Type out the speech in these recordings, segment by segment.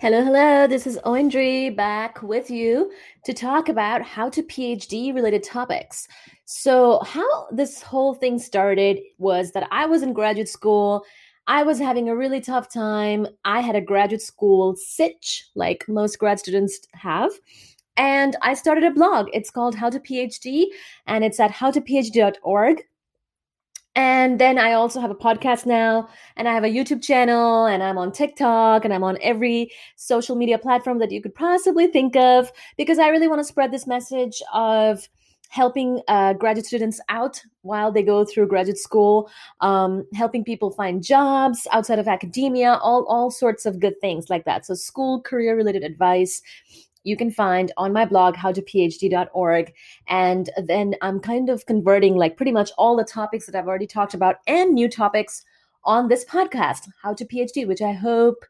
Hello, hello. This is Oindri back with you to talk about how to PhD related topics. So, how this whole thing started was that I was in graduate school. I was having a really tough time. I had a graduate school sitch, like most grad students have. And I started a blog. It's called How to PhD, and it's at howtophd.org. And then I also have a podcast now, and I have a YouTube channel, and I'm on TikTok, and I'm on every social media platform that you could possibly think of because I really want to spread this message of helping uh, graduate students out while they go through graduate school, um, helping people find jobs outside of academia, all, all sorts of good things like that. So, school career related advice you can find on my blog howtophd.org and then i'm kind of converting like pretty much all the topics that i've already talked about and new topics on this podcast how to phd which i hope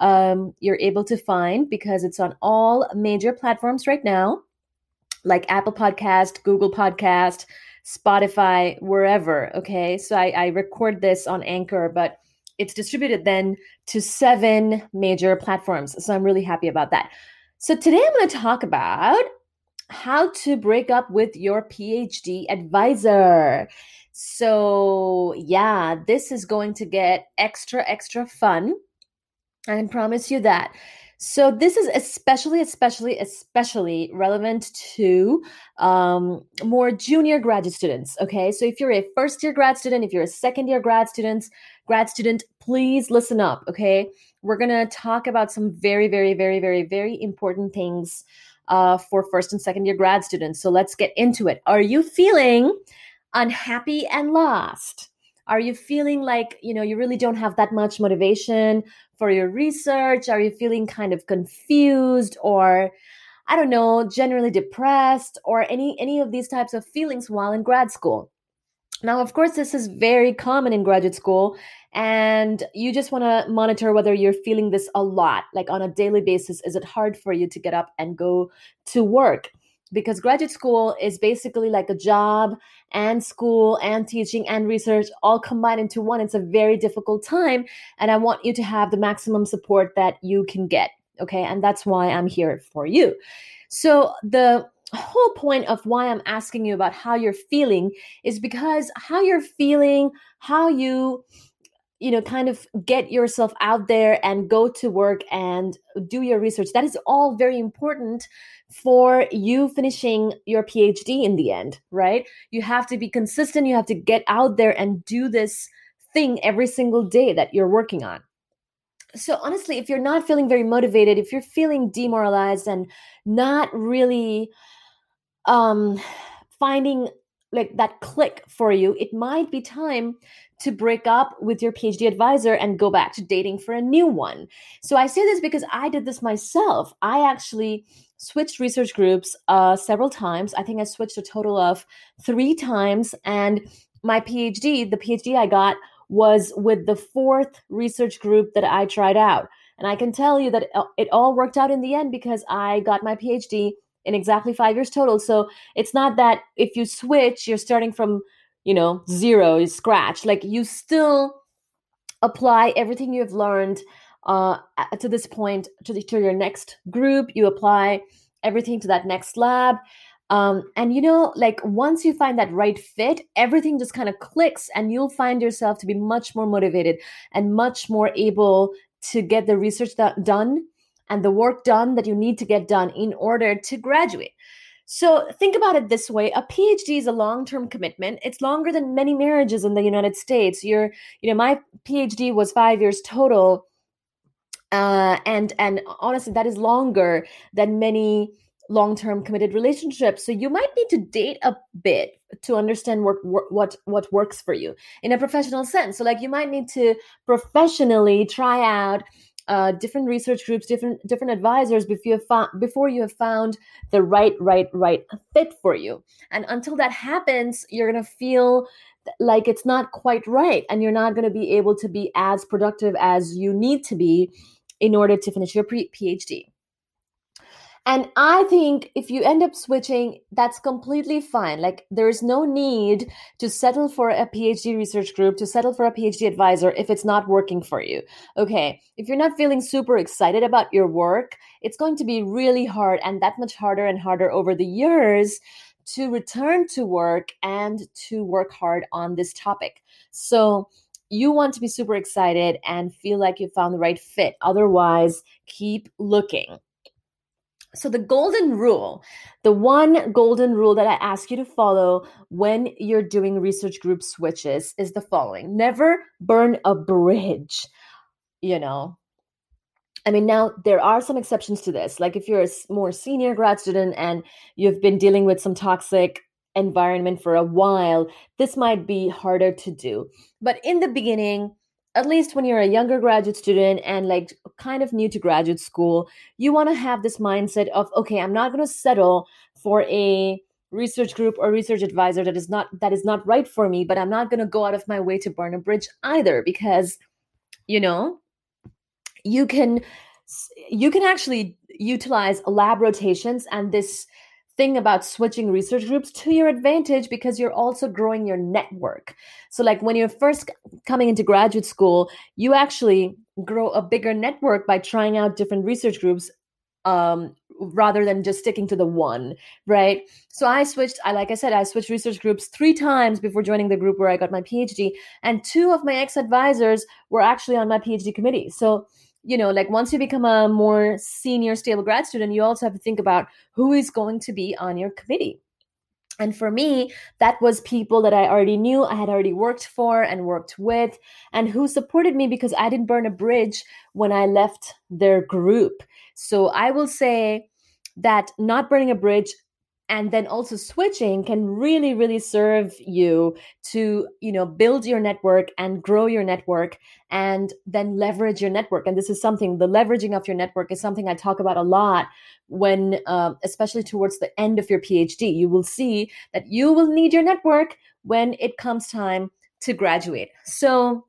um, you're able to find because it's on all major platforms right now like apple podcast google podcast spotify wherever okay? So I, I record this on anchor but it's distributed then to seven major platforms. So i'm really happy about that so, today I'm going to talk about how to break up with your PhD advisor. So, yeah, this is going to get extra, extra fun. I can promise you that. So, this is especially, especially, especially relevant to um, more junior graduate students. Okay. So, if you're a first year grad student, if you're a second year grad student, grad student, please listen up. Okay we're to talk about some very, very, very, very, very important things uh, for first and second year grad students. So let's get into it. Are you feeling unhappy and lost? Are you feeling like, you know, you really don't have that much motivation for your research? Are you feeling kind of confused or I don't know, generally depressed or any any of these types of feelings while in grad school? Now, of course, this is very common in graduate school, and you just want to monitor whether you're feeling this a lot, like on a daily basis. Is it hard for you to get up and go to work? Because graduate school is basically like a job and school and teaching and research all combined into one. It's a very difficult time, and I want you to have the maximum support that you can get. Okay, and that's why I'm here for you. So, the whole point of why I'm asking you about how you're feeling is because how you're feeling, how you you know kind of get yourself out there and go to work and do your research. That is all very important for you finishing your phd in the end right? You have to be consistent. You have to get out there and do this thing every single day that you're working on. So honestly if you're not feeling very motivated if you're feeling demoralized and not really um, finding like that click for you, it might be time to break up with your PhD advisor and go back to dating for a new one. So I say this because I did this myself. I actually switched research groups uh, several times. I think I switched a total of three times. And my PhD, the PhD I got, was with the fourth research group that I tried out. And I can tell you that it all worked out in the end because I got my PhD in exactly five years total. So it's not that if you switch, you're starting from, you know, zero, scratch. Like you still apply everything you have learned uh, to this point to, the, to your next group. You apply everything to that next lab. Um, and you know, like once you find that right fit, everything just kind of clicks, and you'll find yourself to be much more motivated and much more able to get the research that, done and the work done that you need to get done in order to graduate. So think about it this way: a PhD is a long-term commitment. It's longer than many marriages in the United States. You're, you know, my PhD was five years total, uh, and and honestly, that is longer than many long-term committed relationships. So you might need to date a bit to understand what what what works for you in a professional sense. So like you might need to professionally try out uh, different research groups, different different advisors before you have found before you have found the right right right fit for you. And until that happens, you're gonna feel like it's not quite right, and you're not gonna be able to be as productive as you need to be in order to finish your pre- PhD. And I think if you end up switching, that's completely fine. Like, there's no need to settle for a PhD research group, to settle for a PhD advisor if it's not working for you. Okay. If you're not feeling super excited about your work, it's going to be really hard and that much harder and harder over the years to return to work and to work hard on this topic. So, you want to be super excited and feel like you found the right fit. Otherwise, keep looking. So, the golden rule, the one golden rule that I ask you to follow when you're doing research group switches is the following never burn a bridge. You know, I mean, now there are some exceptions to this. Like if you're a more senior grad student and you've been dealing with some toxic environment for a while, this might be harder to do. But in the beginning, at least when you're a younger graduate student and like kind of new to graduate school, you want to have this mindset of, okay, I'm not going to settle for a research group or research advisor that is not that is not right for me but i'm not going to go out of my way to burn a bridge either because you know you can you can actually utilize lab rotations and this thing about switching research groups to your advantage because you're also growing your network. So, like when you're first coming into graduate school, you actually grow a bigger network by trying out different research groups um, rather than just sticking to the one, right? So I switched, I like I said, I switched research groups three times before joining the group where I got my PhD, and two of my ex advisors were actually on my PhD committee. So you know, like once you become a more senior, stable grad student, you also have to think about who is going to be on your committee. And for me, that was people that I already knew, I had already worked for and worked with, and who supported me because I didn't burn a bridge when I left their group. So I will say that not burning a bridge and then also switching can really really serve you to you know build your network and grow your network and then leverage your network. And this is something the leveraging of your network is something i talk about a lot when uh, especially towards the end of your phd you will see that you will need your network when it comes time to graduate. So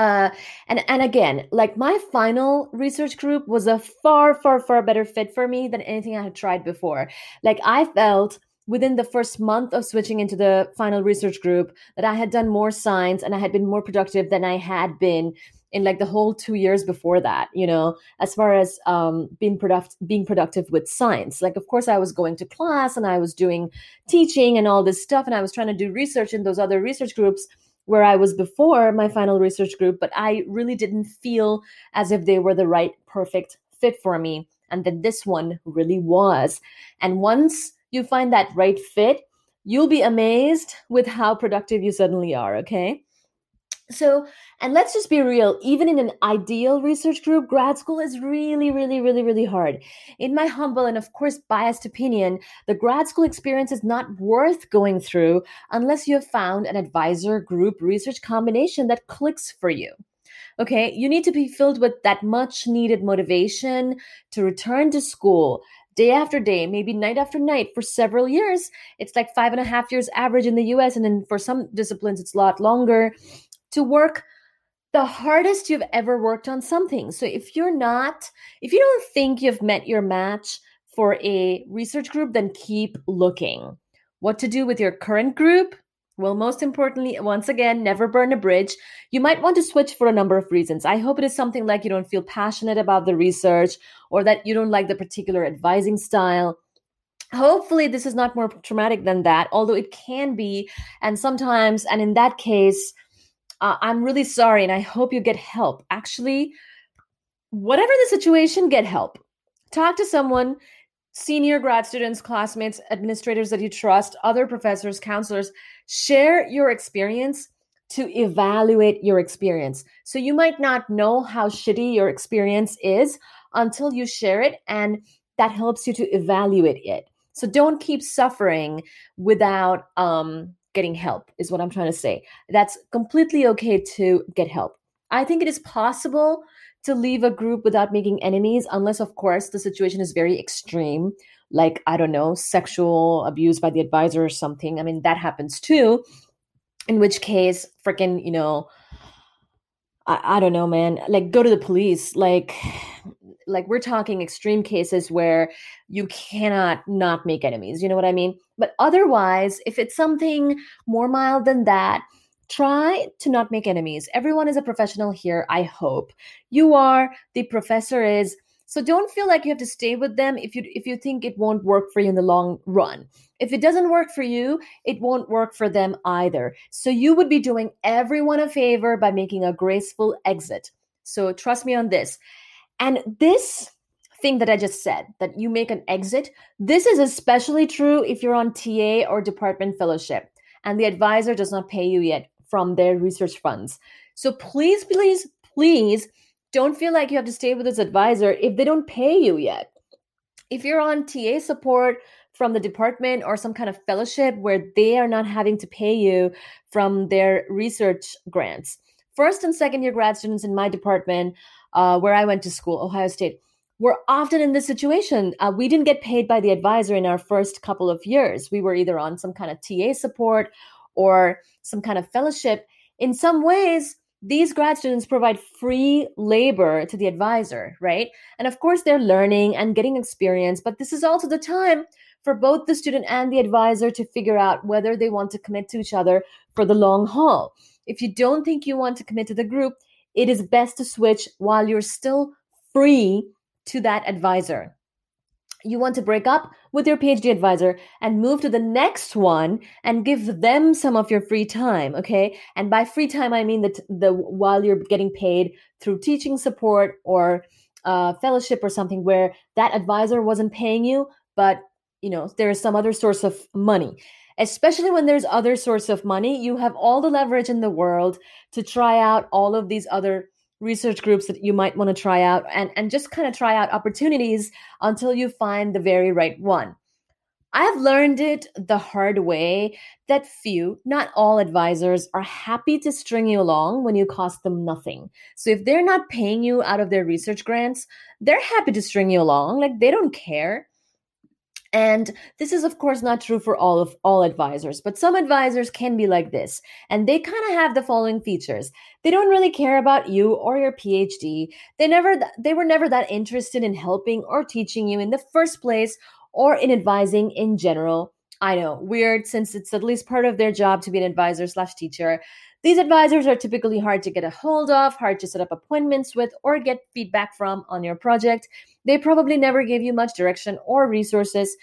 uh, and and again, like my final research group was a far, far, far better fit for me than anything I had tried before. Like I felt within the first month of switching into the final research group that I had done more science and I had been more productive than I had been in like the whole two years before that you know as far as um, being productive being productive with science like of course i was going to class and i was doing teaching and all this stuff and i was trying to do research in those other research groups where I was before my final research group, but I really didn't feel as if they were the right perfect fit for me. And that this one really was. And once you find that right fit, you'll be amazed with how productive you suddenly are, okay? So, and let's just be real, even in an ideal research group, grad school is really, really, really, really hard. In my humble and, of course, biased opinion, the grad school experience is not worth going through unless you have found an advisor group research combination that clicks for you. Okay, you need to be filled with that much needed motivation to return to school day after day, maybe night after night for several years. It's like five and a half years average in the US, and then for some disciplines, it's a lot longer to work the hardest you've ever worked on something. So if you're not, if you don't think you've met your match for a research group, then keep looking. What to do with your current group? Well, most importantly, once again, never burn a bridge. You might want to switch for a number of reasons. I hope it is something like you don't feel passionate about the research or that you don't like the particular advising style. Hopefully, this is not more traumatic than that, although it can be. And sometimes, and in that case, uh, I'm really sorry and I hope you get help. Actually, whatever the situation, get help. Talk to someone, senior grad students, classmates, administrators that you trust, other professors, counselors. Share your experience to evaluate your experience. So you might not know how shitty your experience is until you share it, and that helps you to evaluate it. So don't keep suffering without um, getting help, is what I'm trying to say. That's completely okay to get help. I think it is possible to leave a group without making enemies, unless, of course, the situation is very extreme, like, I don't know, sexual abuse by the advisor or something. I mean, that happens too, in which case, freaking, you know, I, I don't know, man, like, go to the police. Like, like we're talking extreme cases where you cannot not make enemies you know what i mean? But otherwise if it's something more mild than that try to not make enemies. Everyone is a professional here i hope. You are the professor is. So don't feel like you have to stay with them if you if you think it won't work for you in the long run. If it doesn't work for you it won't work for them either. So you would be doing everyone a favor by making a graceful exit. So trust me on this and this thing that I just said, that you make an exit, this is especially true if you're on TA or department fellowship and the advisor does not pay you yet from their research funds. So please, please, please don't feel like you have to stay with this advisor if they don't pay you yet. If you're on TA support from the department or some kind of fellowship where they are not having to pay you from their research grants, first and second year grad students in my department uh, where I went to school, Ohio State, were often in this situation. Uh, we didn't get paid by the advisor in our first couple of years. We were either on some kind of TA support or some kind of fellowship. In some ways, these grad students provide free labor to the advisor, right? And of course, they're learning and getting experience, but this is also the time for both the student and the advisor to figure out whether they want to commit to each other for the long haul. If you don't think you want to commit to the group, it is best to switch while you're still free to that advisor. You want to break up with your PhD advisor and move to the next one and give them some of your free time, okay? And by free time, I mean that the while you're getting paid through teaching support or uh, fellowship or something where that advisor wasn't paying you, but you know there is some other source of money especially when there's other source of money you have all the leverage in the world to try out all of these other research groups that you might want to try out and, and just kind of try out opportunities until you find the very right one. I've learned it the hard way that few not all advisors are happy to string you along when you cost them nothing. So if they're not paying you out of their research grants they're happy to string you along like they don't care and this is of course not true for all of all advisors, but some advisors can be like this. And they kind of have the following features. They don't really care about you or your PhD. They never they were never that interested in helping or teaching you in the first place or in advising in general. I know, weird since it's at least part of their job to be an advisor slash teacher. These advisors are typically hard to get a hold of, hard to set up appointments with, or get feedback from on your project. They probably never gave you much direction or resources.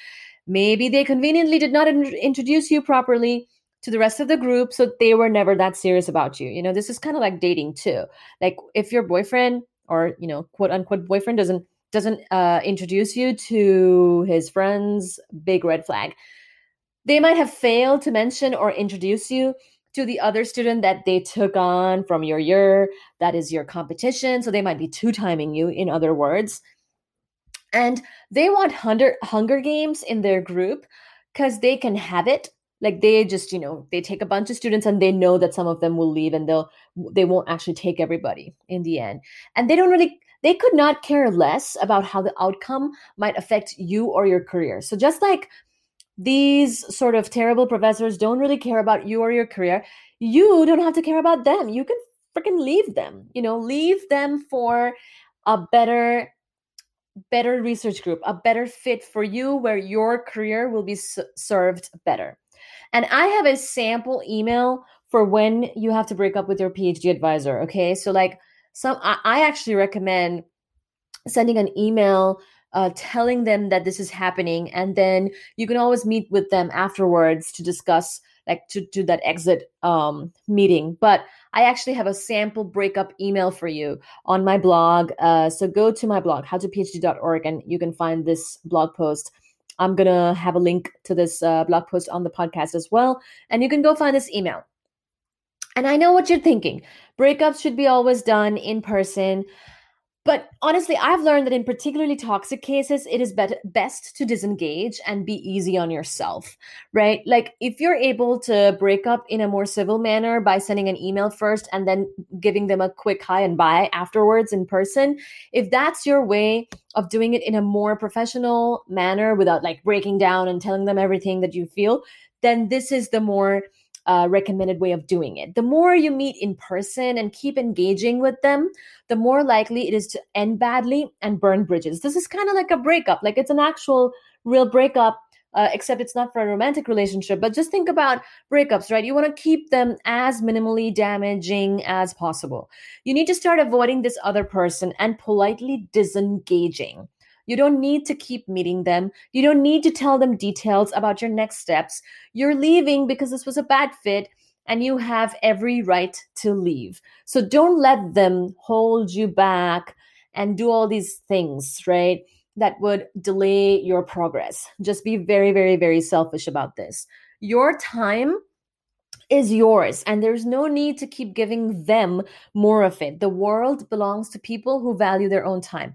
Maybe they conveniently did not in- introduce you properly to the rest of the group, so they were never that serious about you. You know, this is kind of like dating too. Like if your boyfriend or you know quote unquote boyfriend doesn't doesn't uh, introduce you to his friends, big red flag. They might have failed to mention or introduce you to the other student that they took on from your year that is your competition. So they might be two timing you, in other words. And they want hunger hunger games in their group because they can have it. Like they just you know they take a bunch of students and they know that some of them will leave and they'll they won't actually take everybody in the end. And they don't really they could not care less about how the outcome might affect you or your career. So just like these sort of terrible professors don't really care about you or your career you don't have to care about them you can freaking leave them you know leave them for a better better research group, a better fit for you where your career will be s- served better. And I have a sample email for when you have to break up with your PhD advisor. Okay. So, like, some, I, I actually recommend sending an email uh, telling them that this is happening. And then you can always meet with them afterwards to discuss like to do that exit um, meeting. But I actually have a sample breakup email for you on my blog. Uh, so go to my blog, howtophd.org, and you can find this blog post. I'm to have a link to this uh, blog post on the podcast as well. And you can go find this email. And I know what you're thinking. Breakups should be always done in person. But honestly, I've learned that in particularly toxic cases, it is bet- best to disengage and be easy on yourself, right? Like if you're able to break up in a more civil manner by sending an email first and then giving them a quick hi and bye afterwards in person, if that's your way of doing it in a more professional manner without like breaking down and telling them everything that you feel, then this is the more uh, recommended way of doing it. The more you meet in person and keep engaging with them, the more likely it is to end badly and burn bridges. This is kind of like a breakup, like it's an actual real breakup uh, except it's not for a romantic relationship. But just think about breakups, right? You want to keep them as minimally damaging as possible. You need to start avoiding this other person and politely disengaging. You don't need to keep meeting them. You don't need to tell them details about your next steps. You're leaving because this was a bad fit and you have every right to leave. So don't let them hold you back and do all these things, right? That would delay your progress. Just be very, very, very selfish about this. Your time is yours and there's no need to keep giving them more of it. The world belongs to people who value their own time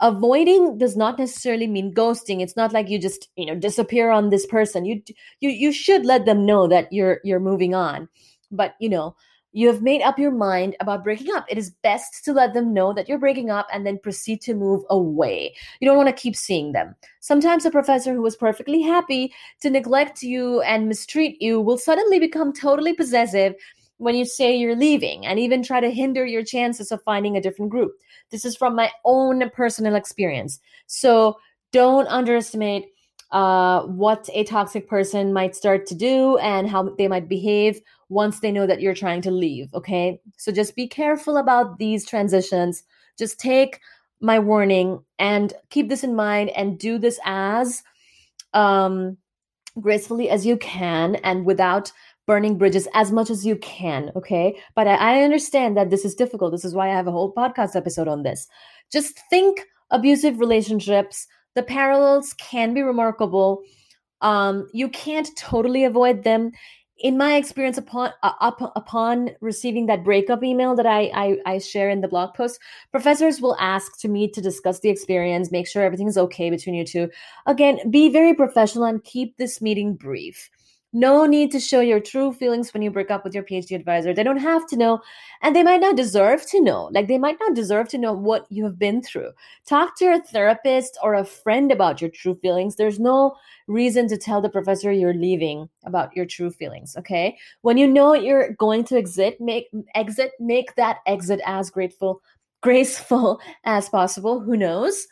avoiding does not necessarily mean ghosting. It's not like you just you know disappear on this person. You you you should let them know that you're you're moving on. But you know you have made up your mind about breaking up. It is best to let them know that you're breaking up and then proceed to move away. You don't want to keep seeing them. Sometimes a professor who was perfectly happy to neglect you and mistreat you will suddenly become totally possessive when you say you're leaving and even try to hinder your chances of finding a different group. This is from my own personal experience. So don't underestimate uh, what a toxic person might start to do and how they might behave once they know that you're trying to leave. Okay. So just be careful about these transitions. Just take my warning and keep this in mind and do this as um, gracefully as you can and without burning bridges as much as you can. Okay. But I, I understand that this is difficult. This is why I have a whole podcast episode on this. Just think abusive relationships. The parallels can be remarkable. Um, you can't totally avoid them. In my experience, upon uh, up, upon receiving that breakup email that I, I I share in the blog post, professors will ask to meet to discuss the experience, make sure everything's okay between you two. Again, be very professional and keep this meeting brief. No need to show your true feelings when you break up with your PhD advisor. They don't have to know, and they might not deserve to know. Like, they might not deserve to know what you have been through. Talk to a therapist or a friend about your true feelings. There's no reason to tell the professor you're leaving about your true feelings, okay? When you know you're going to exit, make exit, make that exit as grateful, graceful as possible. Who knows?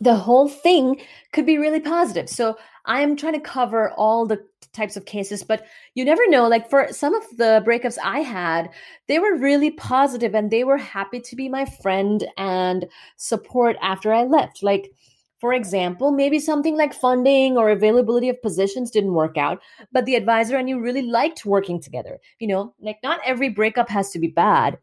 the whole thing could be really positive. So I am trying to cover all the types of cases, but you never know. Like for some of the breakups I had, they were really positive and they were happy to be my friend and support after I left. Like, for example, maybe something like funding or availability of positions didn't work out, but the advisor and you really liked working together. You know, like not every breakup has to be bad.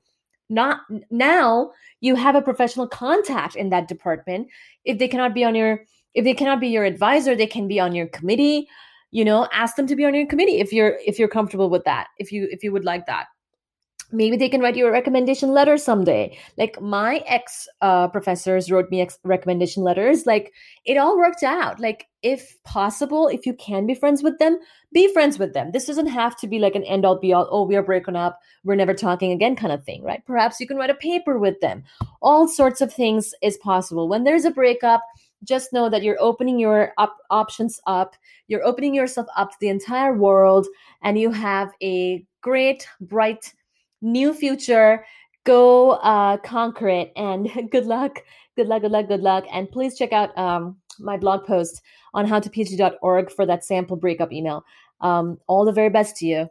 Not now you have a professional contact in that department. If they cannot be on your if they cannot be your advisor, they can be on your committee you know ask them to be on your committee if you're if you're comfortable with that if you if you would like that. Maybe they can write you a recommendation letter someday. Like my ex uh, professors wrote me ex- recommendation letters. Like it all worked out. Like if possible if you can be friends with them be friends with them. This doesn't have to be like an end all be all oh we are breaking up we're never talking again kind of thing right? Perhaps you can write a paper with them. All sorts of things is possible. When there's a breakup just know that you're opening your op- options up you're opening yourself up to the entire world and you have a great bright new future. Go uh, conquer it and good luck good luck good luck good luck. And please check out um, my blog post on howtophd.org for that sample breakup email. Um, all the very best to you